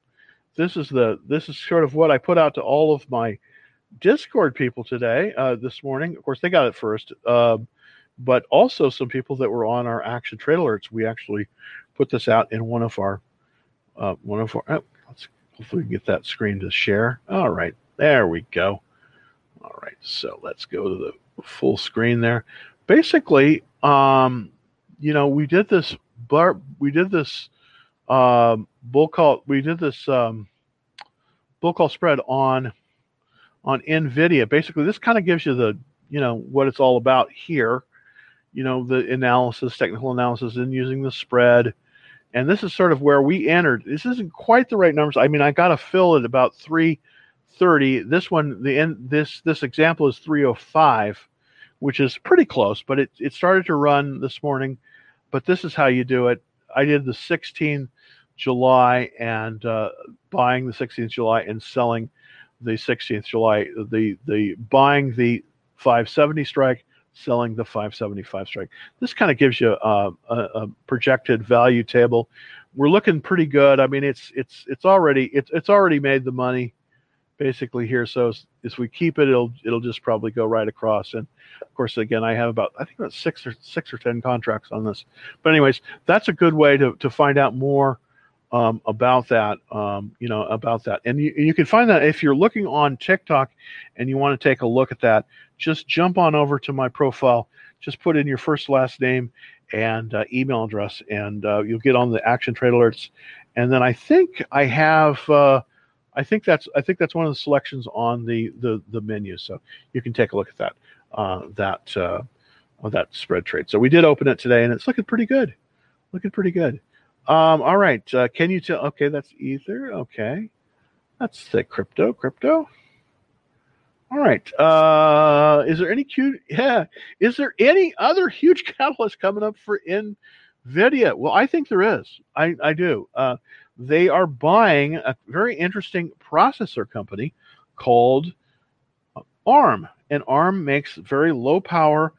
This is the this is sort of what I put out to all of my Discord people today. Uh, this morning, of course, they got it first. Uh, but also some people that were on our action trade alerts. We actually put this out in one of our uh, one of our. Oh, let's Hopefully, get that screen to share. All right, there we go. All right, so let's go to the full screen there. Basically, um, you know, we did this bar, we did this um, bull call, we did this um, bull call spread on on NVIDIA. Basically, this kind of gives you the, you know, what it's all about here. You know, the analysis, technical analysis, and using the spread and this is sort of where we entered. This isn't quite the right numbers. I mean, I got to fill at about 330. This one, the end, this this example is 305, which is pretty close, but it it started to run this morning. But this is how you do it. I did the 16th July and uh, buying the 16th July and selling the 16th July. The the buying the 570 strike, selling the 575 strike. This kind of gives you a, a, a, projected value table. We're looking pretty good. I mean, it's it's it's already it's it's already made the money basically here. So as we keep it, it'll it'll just probably go right across. And of course, again, I have about I think about six or six or ten contracts on this. But anyways, that's a good way to to find out more um, about that. Um, you know about that, and you you can find that if you're looking on TikTok and you want to take a look at that. Just jump on over to my profile. Just put in your first last name and uh, email address, and uh, you'll get on the action trade alerts. And then I think I have. Uh, I think that's I think that's one of the selections on the the, the menu. So you can take a look at that uh, that uh, that spread trade. So we did open it today, and it's looking pretty good. Looking pretty good. Um, all right. Uh, can you tell? Okay, that's Ether. Okay, that's the crypto. Crypto. All right. Uh, is there any cute? Yeah. Is there any other huge catalyst coming up for Nvidia? Well, I think there is. I I do. Uh, they are buying a very interesting processor company called ARM, and ARM makes very low power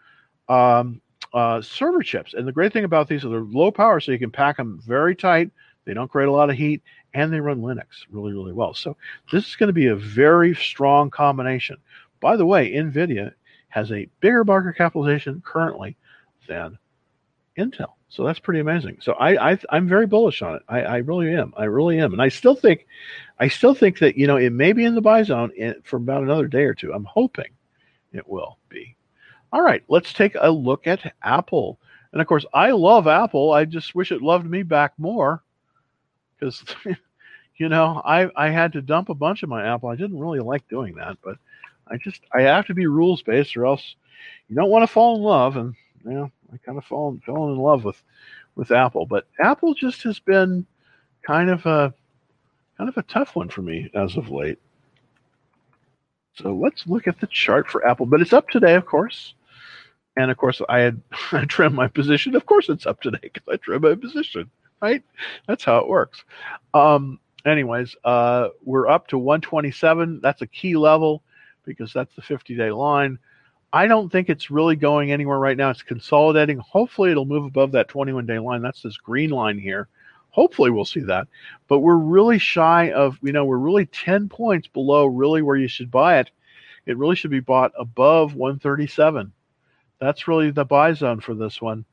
um, uh, server chips. And the great thing about these is they're low power, so you can pack them very tight. They don't create a lot of heat, and they run Linux really, really well. So this is going to be a very strong combination. By the way, NVIDIA has a bigger market capitalization currently than Intel. So that's pretty amazing. So I, I am very bullish on it. I, I really am. I really am. And I still think, I still think that you know it may be in the buy zone for about another day or two. I'm hoping it will be. All right, let's take a look at Apple. And of course, I love Apple. I just wish it loved me back more because, you know, I I had to dump a bunch of my Apple. I didn't really like doing that, but I just I have to be rules based, or else you don't want to fall in love. And you know, I kind of fallen fallen in love with with Apple, but Apple just has been kind of a kind of a tough one for me as of late. So let's look at the chart for Apple, but it's up today, of course. And of course, I had I trimmed my position. Of course, it's up today because I trimmed my position. Right? That's how it works. Um, anyways, uh, we're up to 127. That's a key level because that's the 50-day line. I don't think it's really going anywhere right now. It's consolidating. Hopefully, it'll move above that 21 day line. That's this green line here. Hopefully, we'll see that. But we're really shy of, you know, we're really 10 points below really where you should buy it. It really should be bought above 137. That's really the buy zone for this one.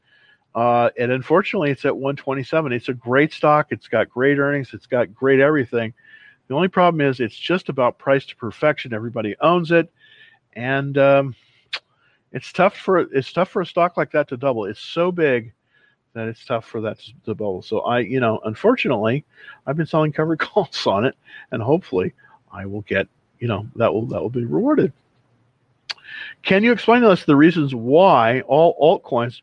Uh, and unfortunately, it's at 127. It's a great stock. It's got great earnings. It's got great everything. The only problem is it's just about price to perfection. Everybody owns it. And, um, it's tough for it's tough for a stock like that to double. It's so big that it's tough for that to, to double. So I, you know, unfortunately, I've been selling covered calls on it, and hopefully, I will get, you know, that will that will be rewarded. Can you explain to us the reasons why all altcoins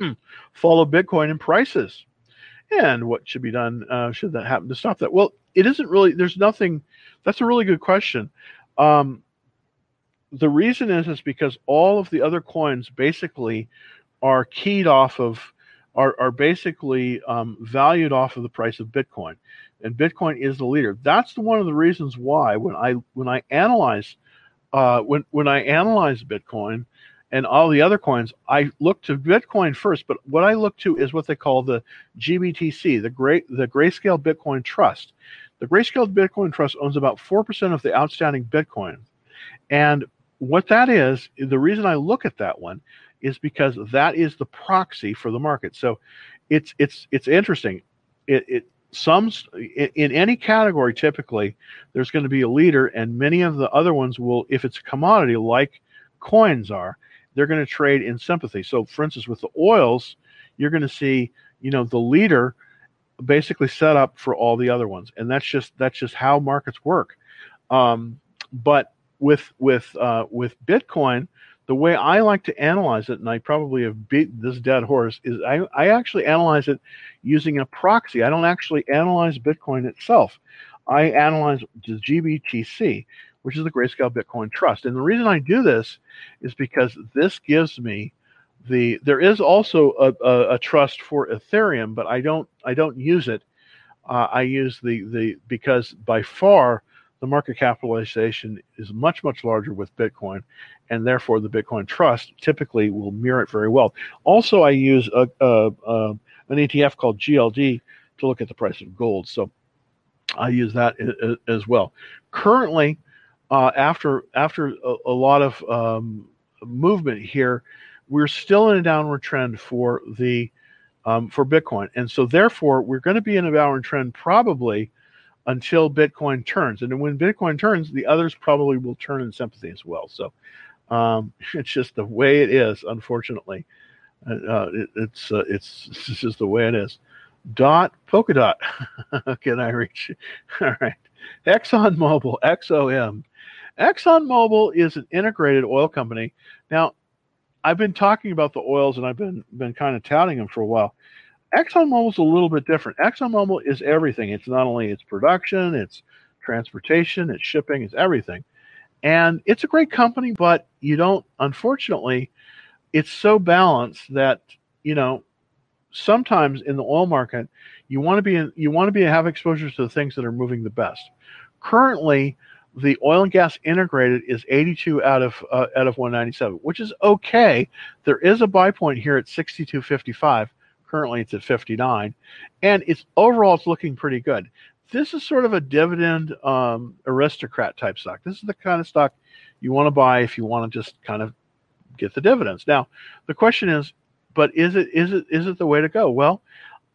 follow Bitcoin in prices? And what should be done uh, should that happen to stop that? Well, it isn't really, there's nothing, that's a really good question. Um, the reason is is because all of the other coins basically are keyed off of are, are basically um, valued off of the price of Bitcoin, and Bitcoin is the leader. That's one of the reasons why when I when I analyze uh, when when I analyze Bitcoin and all the other coins, I look to Bitcoin first. But what I look to is what they call the GBTC, the great the Grayscale Bitcoin Trust. The Grayscale Bitcoin Trust owns about four percent of the outstanding Bitcoin, and what that is, the reason I look at that one is because that is the proxy for the market. So it's it's it's interesting. It, it some in any category typically there's going to be a leader and many of the other ones will if it's a commodity like coins are they're going to trade in sympathy. So for instance with the oils you're going to see you know the leader basically set up for all the other ones and that's just that's just how markets work. Um, but with with uh, with Bitcoin, the way I like to analyze it, and I probably have beat this dead horse, is I, I actually analyze it using a proxy. I don't actually analyze Bitcoin itself. I analyze the GBTC, which is the Grayscale Bitcoin Trust. And the reason I do this is because this gives me the there is also a, a, a trust for Ethereum, but I don't I don't use it. Uh, I use the the because by far the market capitalization is much much larger with Bitcoin, and therefore the Bitcoin Trust typically will mirror it very well. Also, I use a, a, a an ETF called GLD to look at the price of gold. So I use that as well. Currently, uh, after after a, a lot of um, movement here, we're still in a downward trend for the um, for Bitcoin, and so therefore we're going to be in a downward trend probably until Bitcoin turns. And when Bitcoin turns, the others probably will turn in sympathy as well. So um, it's just the way it is, unfortunately. Uh, uh it, it's uh, it's it's just the way it is. Dot Polkadot. Can I reach? All right. Exxon Mobil, XOM. ExxonMobil is an integrated oil company. Now, I've been talking about the oils and I've been been kind of touting them for a while. ExxonMobil is a little bit different. ExxonMobil is everything. It's not only its production, it's transportation, it's shipping, it's everything. And it's a great company, but you don't unfortunately it's so balanced that, you know, sometimes in the oil market, you want to be in, you want to be have exposure to the things that are moving the best. Currently, the oil and gas integrated is 82 out of uh, out of 197, which is okay. There is a buy point here at 62.55. Currently, it's at 59, and it's overall it's looking pretty good. This is sort of a dividend um, aristocrat type stock. This is the kind of stock you want to buy if you want to just kind of get the dividends. Now, the question is, but is it is it is it the way to go? Well,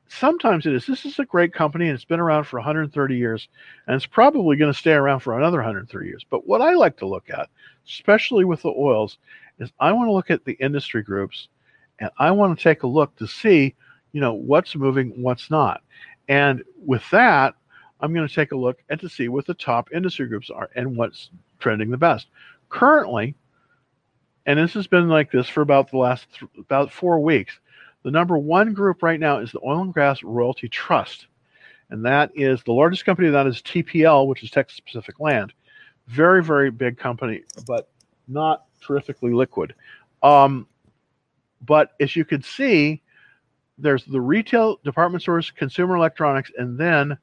sometimes it is. This is a great company and it's been around for 130 years and it's probably going to stay around for another 130 years. But what I like to look at, especially with the oils, is I want to look at the industry groups and I want to take a look to see, you know, what's moving, what's not. And with that, I'm going to take a look and to see what the top industry groups are and what's trending the best. Currently, and this has been like this for about the last th- about four weeks the number one group right now is the Oil and Gas Royalty Trust. And that is the largest company that is TPL, which is Texas Pacific Land. Very, very big company, but not terrifically liquid. Um, but as you can see, there's the retail department stores, consumer electronics, and then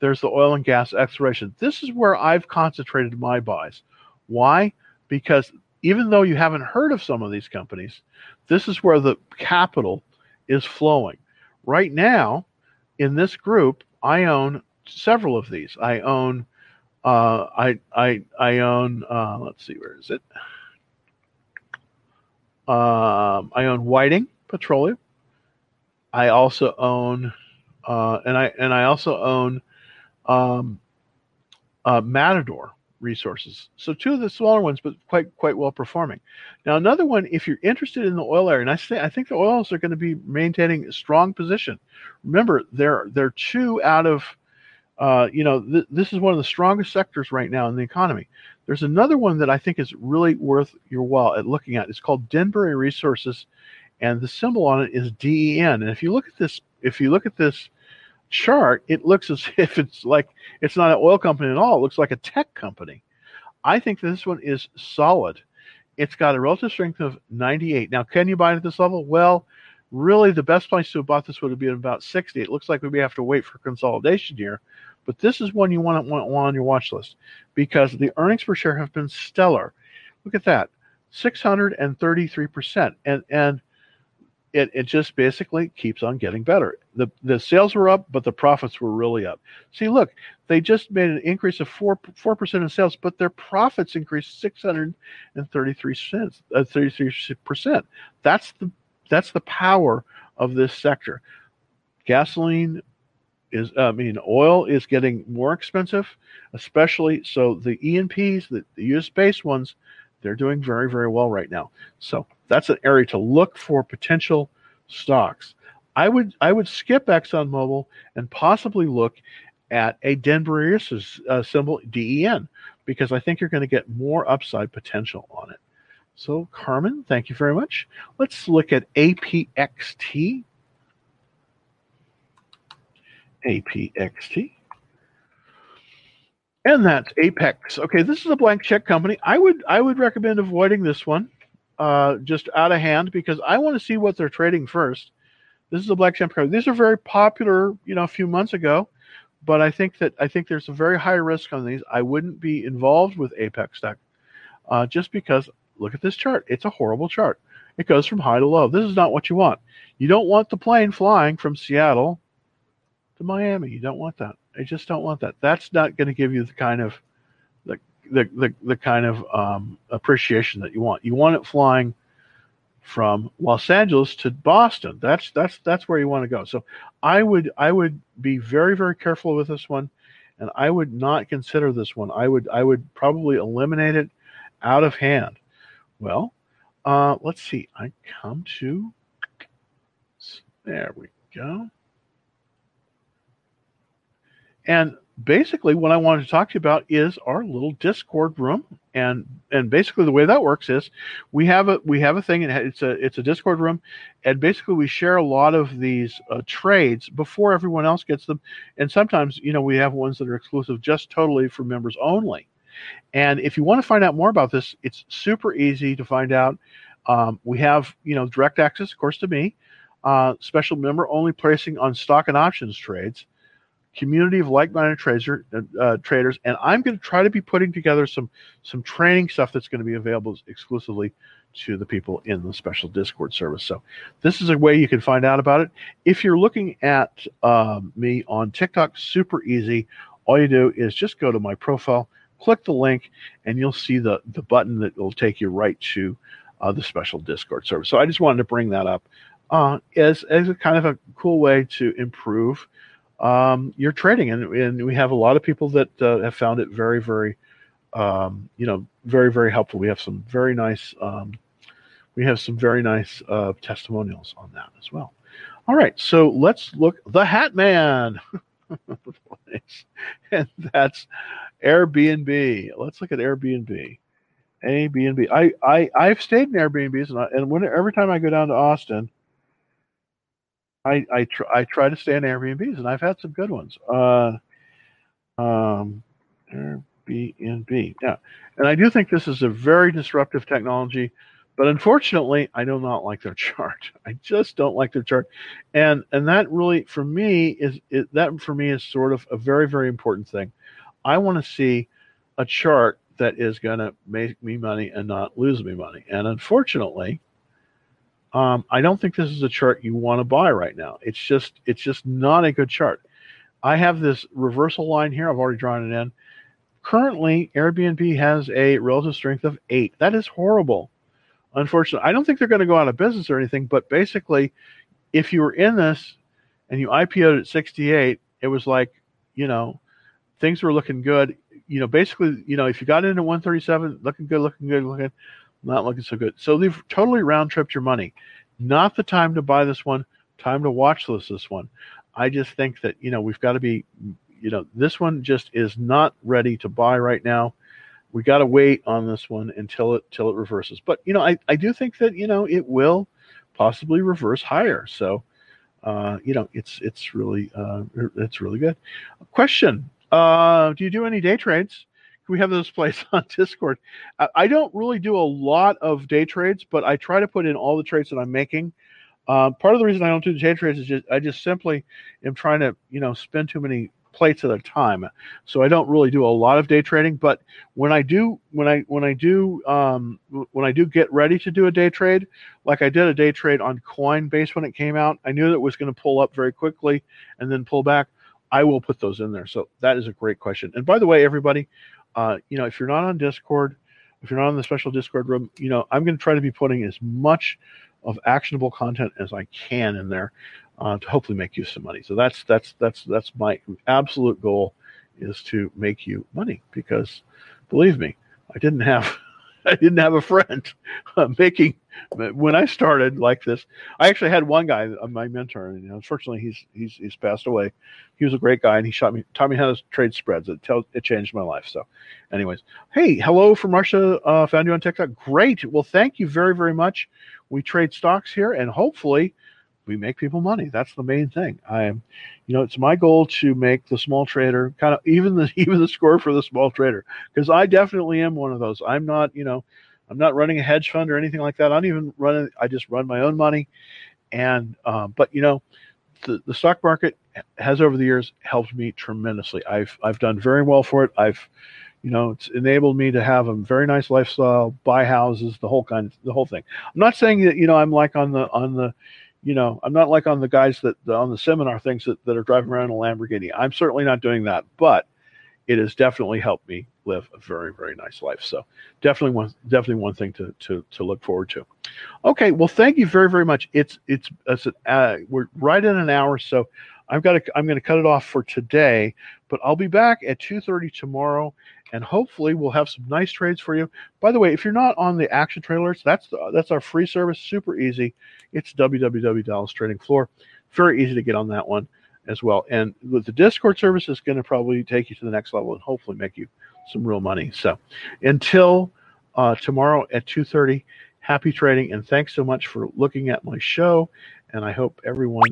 there's the oil and gas exploration. This is where I've concentrated my buys. Why? Because even though you haven't heard of some of these companies, this is where the capital is flowing. Right now, in this group, I own several of these. I own, uh, I I I own. Uh, let's see, where is it? Um, I own Whiting Petroleum. I also own, uh, and I and I also own um, uh, Matador resources. So two of the smaller ones, but quite quite well performing. Now another one, if you're interested in the oil area, and I say I think the oils are going to be maintaining a strong position. Remember, they're they're two out of, uh, you know, th- this is one of the strongest sectors right now in the economy. There's another one that I think is really worth your while at looking at. It's called Denbury Resources, and the symbol on it is DEN. And if you look at this, if you look at this chart, it looks as if it's like it's not an oil company at all. It looks like a tech company. I think this one is solid. It's got a relative strength of 98. Now, can you buy it at this level? Well, really, the best place to have bought this would have been about 60. It looks like we may have to wait for consolidation here, but this is one you want, want, want on your watch list because the earnings per share have been stellar. Look at that, 633%. And and it, it just basically keeps on getting better. The the sales were up, but the profits were really up. See, look, they just made an increase of four four percent in sales, but their profits increased six hundred and thirty three cents, uh, thirty three percent. That's the that's the power of this sector. Gasoline is, I mean, oil is getting more expensive, especially so the E&Ps, the, the U.S. based ones, they're doing very, very well right now. So that's an area to look for potential stocks. I would I would skip ExxonMobil and possibly look at a Denbury uh, symbol DEN because I think you're going to get more upside potential on it. So Carmen, thank you very much. Let's look at APXT. APXT. And that's Apex. Okay, this is a blank check company. I would I would recommend avoiding this one, uh, just out of hand because I want to see what they're trading first. This is a black check company. These are very popular, you know, a few months ago, but I think that I think there's a very high risk on these. I wouldn't be involved with Apex Tech, uh, just because. Look at this chart. It's a horrible chart. It goes from high to low. This is not what you want. You don't want the plane flying from Seattle to Miami. You don't want that. I just don't want that. That's not going to give you the kind of the the the, the kind of um, appreciation that you want. You want it flying from Los Angeles to Boston. That's that's that's where you want to go. So I would I would be very very careful with this one, and I would not consider this one. I would I would probably eliminate it out of hand. Well, uh, let's see. I come to there we go. And basically what I wanted to talk to you about is our little Discord room. And and basically the way that works is we have a we have a thing and it's a it's a Discord room and basically we share a lot of these uh, trades before everyone else gets them and sometimes you know we have ones that are exclusive just totally for members only. And if you want to find out more about this, it's super easy to find out. Um, we have you know direct access, of course, to me, uh, special member only pricing on stock and options trades community of like-minded uh, traders, and I'm going to try to be putting together some some training stuff that's going to be available exclusively to the people in the special Discord service. So this is a way you can find out about it. If you're looking at um, me on TikTok, super easy. All you do is just go to my profile, click the link, and you'll see the the button that will take you right to uh, the special Discord service. So I just wanted to bring that up uh, as as a kind of a cool way to improve um, you're trading. And, and we have a lot of people that uh, have found it very, very, um, you know, very, very helpful. We have some very nice, um, we have some very nice uh, testimonials on that as well. All right, so let's look the Hat Man, and that's Airbnb. Let's look at Airbnb. Airbnb. I I I've stayed in Airbnbs, and, I, and when every time I go down to Austin, I I, tr- I try to stay in Airbnbs, and I've had some good ones. Uh, um, Airbnb, yeah, and I do think this is a very disruptive technology, but unfortunately, I do not like their chart. I just don't like their chart, and and that really for me is it, that for me is sort of a very very important thing. I want to see a chart that is going to make me money and not lose me money, and unfortunately um, I don't think this is a chart you want to buy right now. It's just it's just not a good chart. I have this reversal line here. I've already drawn it in. Currently, Airbnb has a relative strength of eight. That is horrible. Unfortunately, I don't think they're going to go out of business or anything. But basically, if you were in this and you IPO'd at 68, it was like, you know, things were looking good. You know, basically, you know, if you got in at 137, looking good, looking good, looking not looking so good. So they've totally round tripped your money. Not the time to buy this one. Time to watch this this one. I just think that you know we've got to be, you know, this one just is not ready to buy right now. We got to wait on this one until it till it reverses. But you know, I I do think that you know it will possibly reverse higher. So. Uh, you know, it's it's really uh, it's really good. Question: uh, Do you do any day trades? We have this place on Discord. I don't really do a lot of day trades, but I try to put in all the trades that I'm making. Uh, part of the reason I don't do day trades is just I just simply am trying to you know spend too many plates at a time, so I don't really do a lot of day trading. But when I do, when I when I do um, when I do get ready to do a day trade, like I did a day trade on Coinbase when it came out, I knew that it was going to pull up very quickly and then pull back. I will put those in there. So that is a great question. And by the way, everybody, uh, you know, if you're not on Discord, if you're not on the special Discord room, you know, I'm going to try to be putting as much of actionable content as I can in there uh, to hopefully make you some money. So that's that's that's that's my absolute goal is to make you money because believe me, I didn't have I didn't have a friend uh, making when I started like this. I actually had one guy, uh, my mentor, and unfortunately he's he's he's passed away. He was a great guy, and he shot me taught me how to trade spreads. It tells it changed my life. So, anyways, hey, hello from Russia. Uh, found you on TikTok. Great. Well, thank you very very much. We trade stocks here, and hopefully we make people money. That's the main thing. I am, you know, it's my goal to make the small trader kind of even the even the score for the small trader because I definitely am one of those. I'm not, you know, I'm not running a hedge fund or anything like that. I'm even running. I just run my own money, and um, but you know, the, the stock market has over the years helped me tremendously. I've I've done very well for it. I've you know it's enabled me to have a very nice lifestyle, buy houses, the whole kind, the whole thing. I'm not saying that you know I'm like on the on the you know, I'm not like on the guys that on the seminar things that, that are driving around in a Lamborghini. I'm certainly not doing that, but it has definitely helped me live a very, very nice life. So definitely one, definitely one thing to, to, to look forward to. Okay. Well, thank you very, very much. It's, it's, it's uh, we're right in an hour. So I've got to, I'm going to cut it off for today, but I'll be back at 2.30 tomorrow and hopefully we'll have some nice trades for you. By the way, if you're not on the action trailers, that's the, that's our free service, super easy. It's www Dallas Trading Floor. Very easy to get on that one as well. And with the Discord service, it's going to probably take you to the next level and hopefully make you some real money. So until uh, tomorrow at 2:30, happy trading and thanks so much for looking at my show. And I hope everyone.